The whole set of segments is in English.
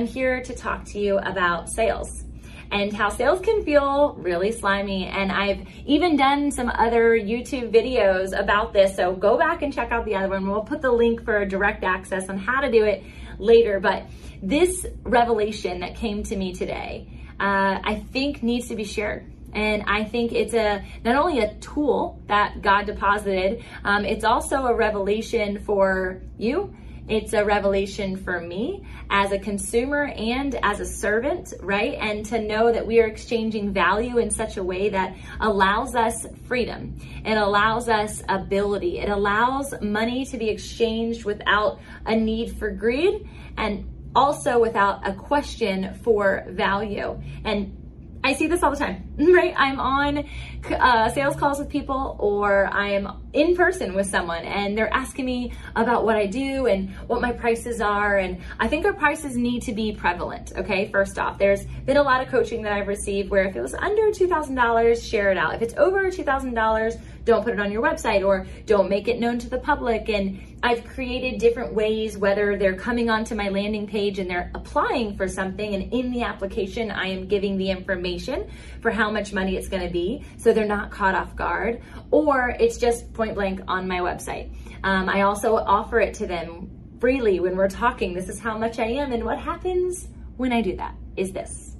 I'm here to talk to you about sales and how sales can feel really slimy. And I've even done some other YouTube videos about this. So go back and check out the other one. We'll put the link for direct access on how to do it later. But this revelation that came to me today, uh, I think needs to be shared. And I think it's a not only a tool that God deposited, um, it's also a revelation for you it's a revelation for me as a consumer and as a servant, right? And to know that we are exchanging value in such a way that allows us freedom. It allows us ability. It allows money to be exchanged without a need for greed and also without a question for value. And I see this all the time, right? I'm on uh, sales calls with people or I'm in person with someone and they're asking me about what I do and what my prices are. And I think our prices need to be prevalent, okay? First off, there's been a lot of coaching that I've received where if it was under $2,000, share it out. If it's over $2,000, don't put it on your website or don't make it known to the public. And I've created different ways, whether they're coming onto my landing page and they're applying for something, and in the application, I am giving the information for how much money it's going to be so they're not caught off guard, or it's just point blank on my website. Um, I also offer it to them freely when we're talking. This is how much I am, and what happens when I do that is this.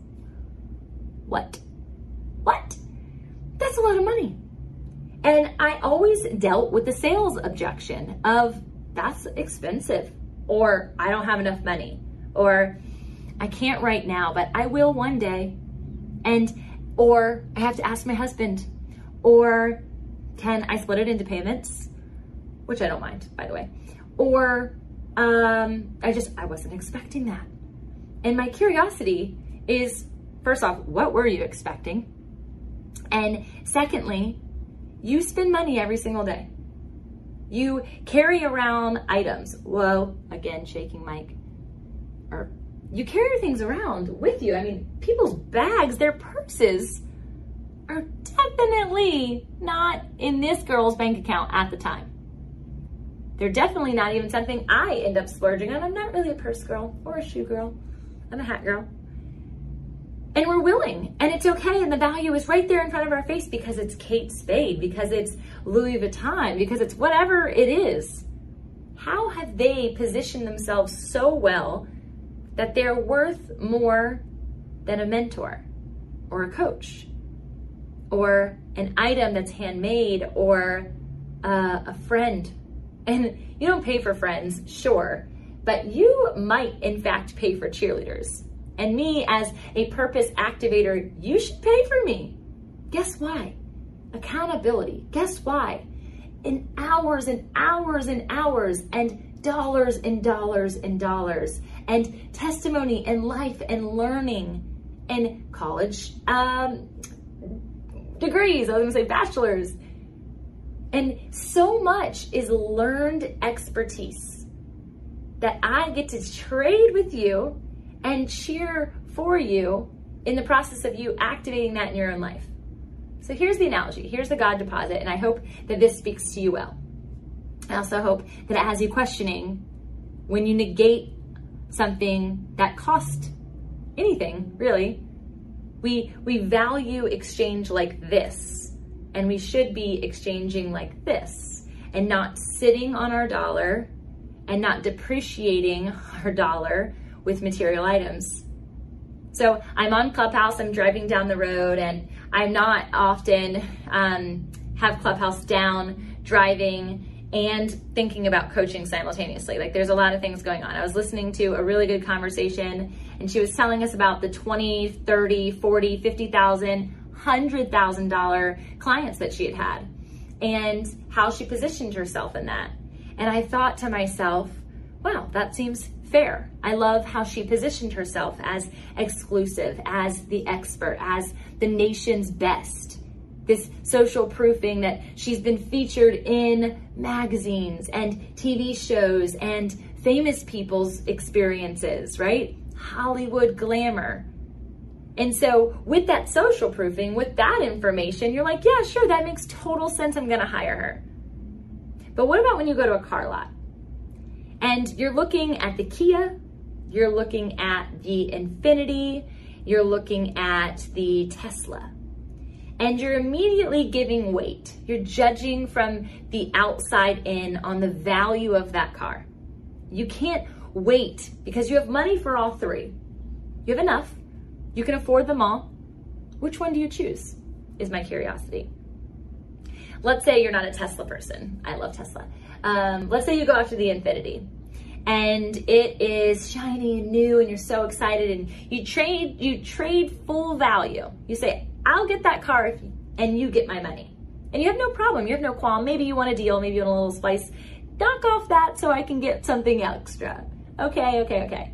What? What? That's a lot of money. And I always dealt with the sales objection of that's expensive, or I don't have enough money, or I can't right now, but I will one day. And, or I have to ask my husband, or can I split it into payments? Which I don't mind, by the way. Or, um, I just, I wasn't expecting that. And my curiosity is, first off, what were you expecting? And secondly, you spend money every single day. You carry around items. Whoa, again, shaking mic. Or you carry things around with you. I mean, people's bags, their purses are definitely not in this girl's bank account at the time. They're definitely not even something I end up splurging on. I'm not really a purse girl or a shoe girl. I'm a hat girl and we're willing and it's okay and the value is right there in front of our face because it's kate spade because it's louis vuitton because it's whatever it is how have they positioned themselves so well that they're worth more than a mentor or a coach or an item that's handmade or uh, a friend and you don't pay for friends sure but you might in fact pay for cheerleaders and me as a purpose activator, you should pay for me. Guess why? Accountability. Guess why? In hours and hours and hours and dollars and dollars and dollars and testimony and life and learning and college um, degrees. I was gonna say bachelor's. And so much is learned expertise that I get to trade with you and cheer for you in the process of you activating that in your own life. So here's the analogy. Here's the God deposit, and I hope that this speaks to you well. I also hope that it has you questioning when you negate something that cost anything, really. We we value exchange like this, and we should be exchanging like this, and not sitting on our dollar and not depreciating our dollar with material items. So I'm on Clubhouse, I'm driving down the road, and I'm not often um, have Clubhouse down driving and thinking about coaching simultaneously. Like there's a lot of things going on. I was listening to a really good conversation and she was telling us about the 20, 30, 40, 50,000, $100,000 clients that she had had and how she positioned herself in that. And I thought to myself, wow, that seems fair. I love how she positioned herself as exclusive, as the expert, as the nation's best. This social proofing that she's been featured in magazines and TV shows and famous people's experiences, right? Hollywood glamour. And so, with that social proofing, with that information, you're like, yeah, sure, that makes total sense. I'm going to hire her. But what about when you go to a car lot and you're looking at the Kia, you're looking at the Infiniti, you're looking at the Tesla, and you're immediately giving weight. You're judging from the outside in on the value of that car. You can't wait because you have money for all three. You have enough you can afford them all. Which one do you choose? Is my curiosity. Let's say you're not a Tesla person. I love Tesla. Um, let's say you go after the Infiniti and it is shiny and new and you're so excited and you trade you trade full value. You say, I'll get that car if, and you get my money. And you have no problem. You have no qualm. Maybe you want a deal, maybe you want a little slice. Knock off that so I can get something extra. Okay, okay, okay.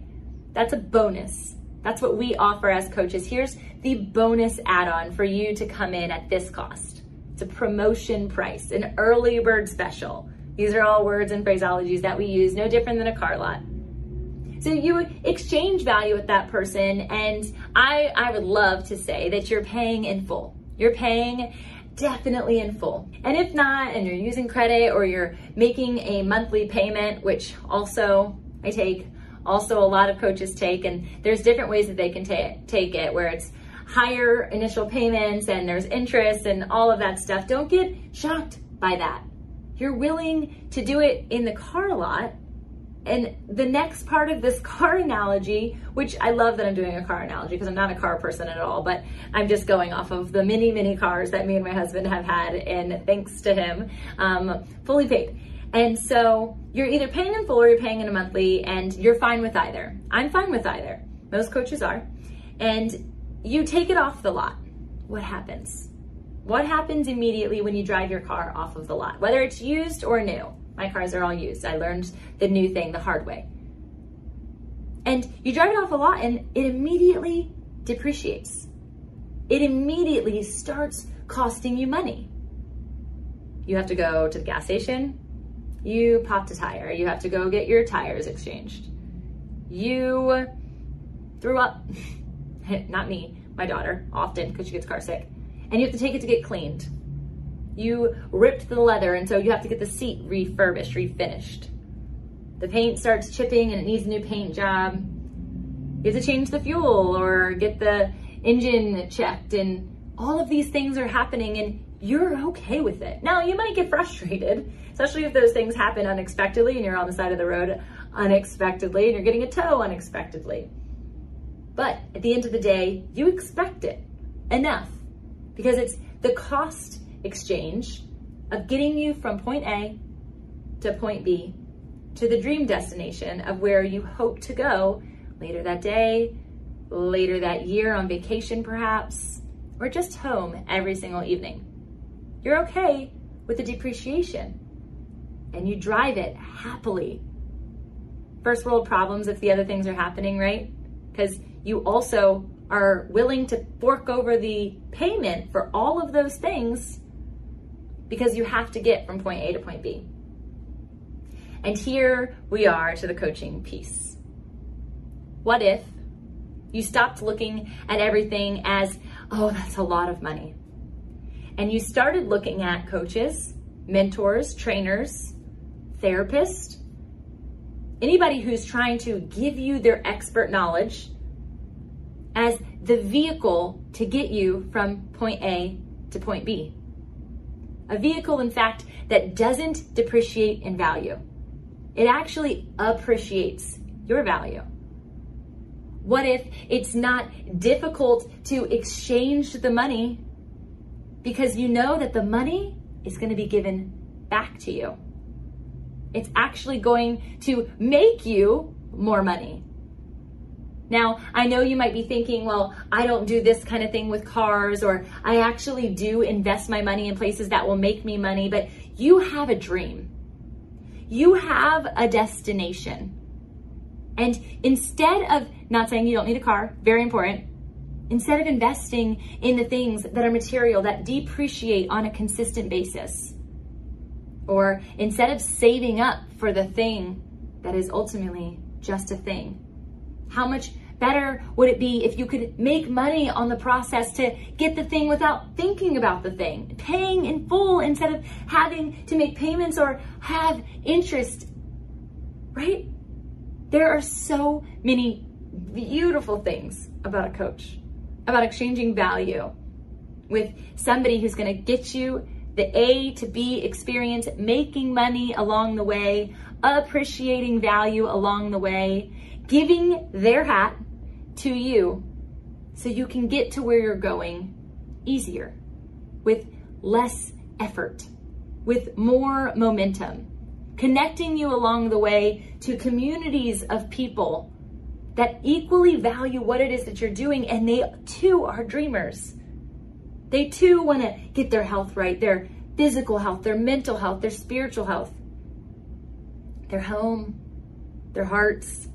That's a bonus. That's what we offer as coaches. Here's the bonus add on for you to come in at this cost. It's a promotion price, an early bird special. These are all words and phraseologies that we use, no different than a car lot. So you exchange value with that person, and I, I would love to say that you're paying in full. You're paying definitely in full. And if not, and you're using credit or you're making a monthly payment, which also I take, also a lot of coaches take, and there's different ways that they can ta- take it where it's higher initial payments and there's interest and all of that stuff. Don't get shocked by that. You're willing to do it in the car lot. And the next part of this car analogy, which I love that I'm doing a car analogy because I'm not a car person at all, but I'm just going off of the many, many cars that me and my husband have had, and thanks to him, um, fully paid. And so you're either paying in full or you're paying in a monthly, and you're fine with either. I'm fine with either. Most coaches are. And you take it off the lot. What happens? What happens immediately when you drive your car off of the lot, whether it's used or new? My cars are all used. I learned the new thing the hard way. And you drive it off a lot and it immediately depreciates. It immediately starts costing you money. You have to go to the gas station, you popped a tire. You have to go get your tires exchanged. You threw up. Not me, my daughter, often because she gets car sick. And you have to take it to get cleaned. You ripped the leather, and so you have to get the seat refurbished, refinished. The paint starts chipping and it needs a new paint job. You have to change the fuel or get the engine checked, and all of these things are happening, and you're okay with it. Now, you might get frustrated, especially if those things happen unexpectedly and you're on the side of the road unexpectedly and you're getting a tow unexpectedly. But at the end of the day, you expect it enough because it's the cost exchange of getting you from point A to point B to the dream destination of where you hope to go later that day, later that year on vacation perhaps, or just home every single evening you're okay with the depreciation and you drive it happily. First world problems if the other things are happening, right? Because you also are willing to fork over the payment for all of those things because you have to get from point A to point B. And here we are to the coaching piece. What if you stopped looking at everything as, oh, that's a lot of money? and you started looking at coaches, mentors, trainers, therapists, anybody who's trying to give you their expert knowledge as the vehicle to get you from point A to point B. A vehicle, in fact, that doesn't depreciate in value. It actually appreciates your value. What if it's not difficult to exchange the money because you know that the money is going to be given back to you? It's actually going to make you more money. Now, I know you might be thinking, well, I don't do this kind of thing with cars, or I actually do invest my money in places that will make me money, but you have a dream. You have a destination. And instead of not saying you don't need a car, very important, instead of investing in the things that are material that depreciate on a consistent basis, or instead of saving up for the thing that is ultimately just a thing, how much better would it be if you could make money on the process to get the thing without thinking about the thing, paying in full instead of having to make payments or have interest, right? There are so many beautiful things about a coach, about exchanging value with somebody who's going to get you the A to B experience, making money along the way, appreciating value along the way, giving their hat to you so you can get to where you're going easier, with less effort, with more momentum connecting you along the way to communities of people that equally value what it is that you're doing, and they too are dreamers. They too want to get their health right, their physical health, their mental health, their spiritual health, their home, their hearts.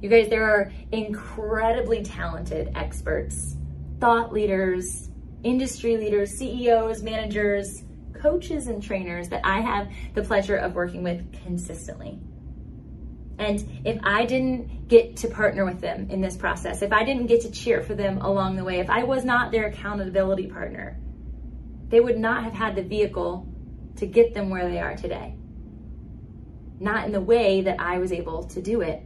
You guys, there are incredibly talented experts, thought leaders, industry leaders, CEOs, managers, coaches and trainers that I have the pleasure of working with consistently. And if I didn't get to partner with them in this process, if I didn't get to cheer for them along the way, if I was not their accountability partner, they would not have had the vehicle to get them where they are today. Not in the way that I was able to do it,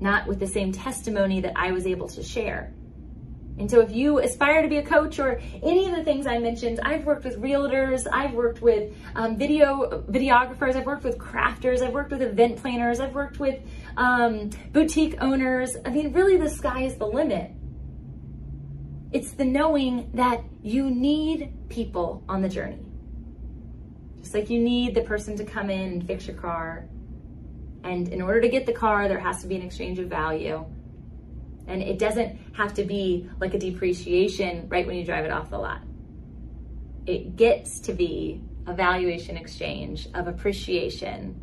not with the same testimony that I was able to share. And so if you aspire to be a coach or any of the things I mentioned, I've worked with realtors, I've worked with um, video videographers, I've worked with crafters, I've worked with event planners, I've worked with um, boutique owners. I mean, really the sky is the limit. It's the knowing that you need people on the journey. Just like you need the person to come in and fix your car. And in order to get the car, there has to be an exchange of value. And it doesn't have to be like a depreciation right when you drive it off the lot. It gets to be a valuation exchange of appreciation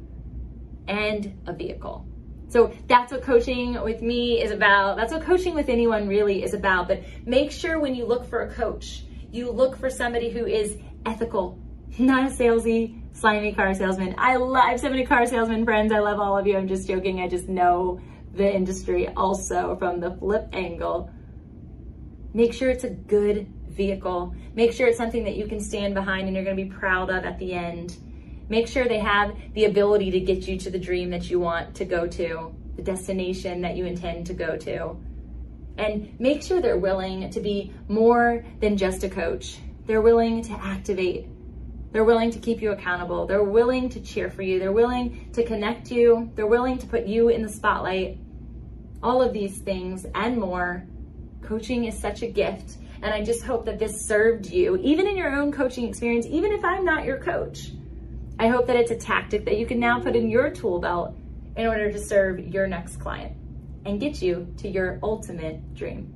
and a vehicle. So that's what coaching with me is about. That's what coaching with anyone really is about. But make sure when you look for a coach, you look for somebody who is ethical, not a salesy, slimy car salesman. I love, I have so many car salesman friends. I love all of you. I'm just joking. I just know the industry also from the flip angle. Make sure it's a good vehicle. Make sure it's something that you can stand behind and you're going to be proud of at the end. Make sure they have the ability to get you to the dream that you want to go to, the destination that you intend to go to. And make sure they're willing to be more than just a coach. They're willing to activate. They're willing to keep you accountable. They're willing to cheer for you. They're willing to connect you. They're willing to put you in the spotlight all of these things and more. Coaching is such a gift. And I just hope that this served you, even in your own coaching experience, even if I'm not your coach. I hope that it's a tactic that you can now put in your tool belt in order to serve your next client and get you to your ultimate dream.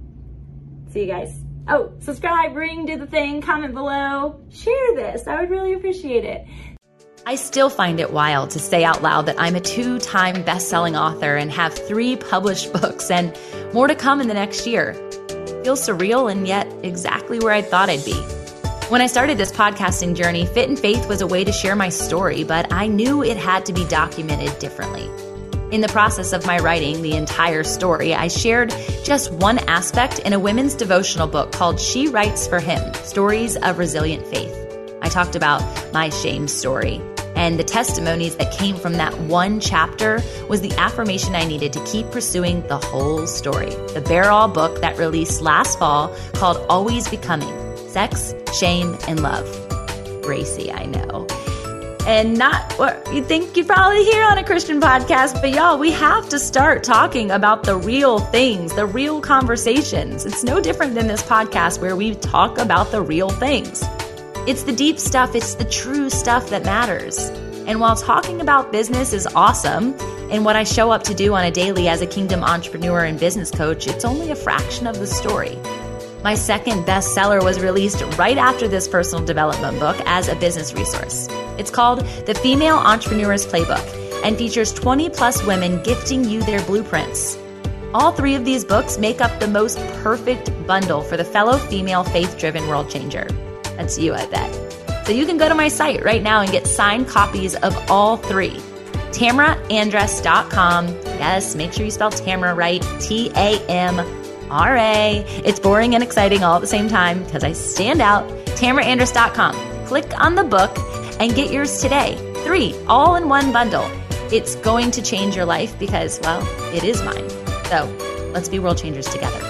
See you guys. Oh, subscribe, ring, do the thing, comment below, share this. I would really appreciate it. I still find it wild to say out loud that I'm a two time best selling author and have three published books and more to come in the next year. Feels surreal and yet exactly where I thought I'd be. When I started this podcasting journey, Fit in Faith was a way to share my story, but I knew it had to be documented differently. In the process of my writing the entire story, I shared just one aspect in a women's devotional book called She Writes for Him Stories of Resilient Faith. I talked about my shame story. And the testimonies that came from that one chapter was the affirmation I needed to keep pursuing the whole story. The Bare All book that released last fall called Always Becoming Sex, Shame, and Love. Gracie, I know. And not what you think you'd probably hear on a Christian podcast, but y'all, we have to start talking about the real things, the real conversations. It's no different than this podcast where we talk about the real things. It's the deep stuff, it's the true stuff that matters. And while talking about business is awesome, and what I show up to do on a daily as a kingdom entrepreneur and business coach, it's only a fraction of the story. My second bestseller was released right after this personal development book as a business resource. It's called The Female Entrepreneur's Playbook and features 20 plus women gifting you their blueprints. All three of these books make up the most perfect bundle for the fellow female faith driven world changer. That's you, I bet. So you can go to my site right now and get signed copies of all three. TamraAndress.com. Yes, make sure you spell Tamara right. T A M R A. It's boring and exciting all at the same time because I stand out. TamraAndress.com. Click on the book and get yours today. Three, all in one bundle. It's going to change your life because, well, it is mine. So let's be world changers together.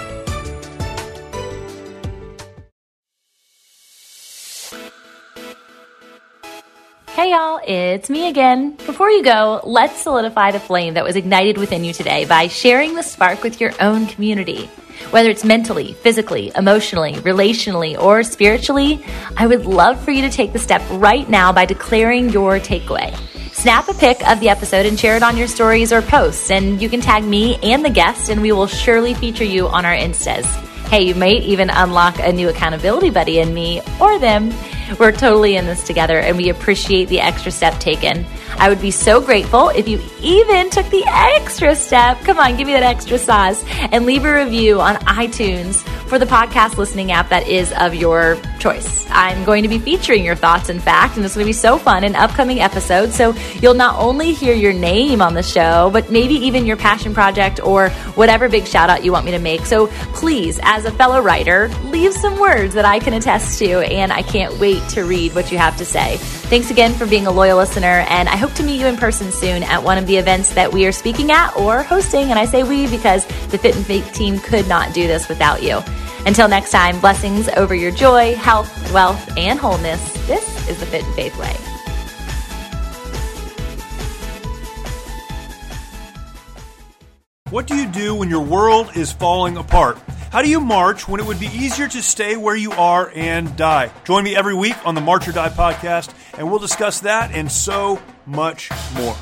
Hey y'all, it's me again. Before you go, let's solidify the flame that was ignited within you today by sharing the spark with your own community. Whether it's mentally, physically, emotionally, relationally, or spiritually, I would love for you to take the step right now by declaring your takeaway. Snap a pic of the episode and share it on your stories or posts, and you can tag me and the guest, and we will surely feature you on our Instas. Hey, you might even unlock a new accountability buddy in me or them. We're totally in this together, and we appreciate the extra step taken. I would be so grateful if you even took the extra step. Come on, give me that extra sauce and leave a review on iTunes for the podcast listening app that is of your choice. I'm going to be featuring your thoughts, in fact, and it's going to be so fun in upcoming episodes. So you'll not only hear your name on the show, but maybe even your passion project or whatever big shout out you want me to make. So please, as a fellow writer, leave some words that I can attest to, and I can't wait to read what you have to say. Thanks again for being a loyal listener, and I hope to meet you in person soon at one of the events that we are speaking at or hosting. And I say we because the Fit in Faith team could not do this without you. Until next time, blessings over your joy, health, wealth, and wholeness. This is the Fit in Faith Way. What do you do when your world is falling apart? How do you march when it would be easier to stay where you are and die? Join me every week on the March or Die podcast, and we'll discuss that and so much more.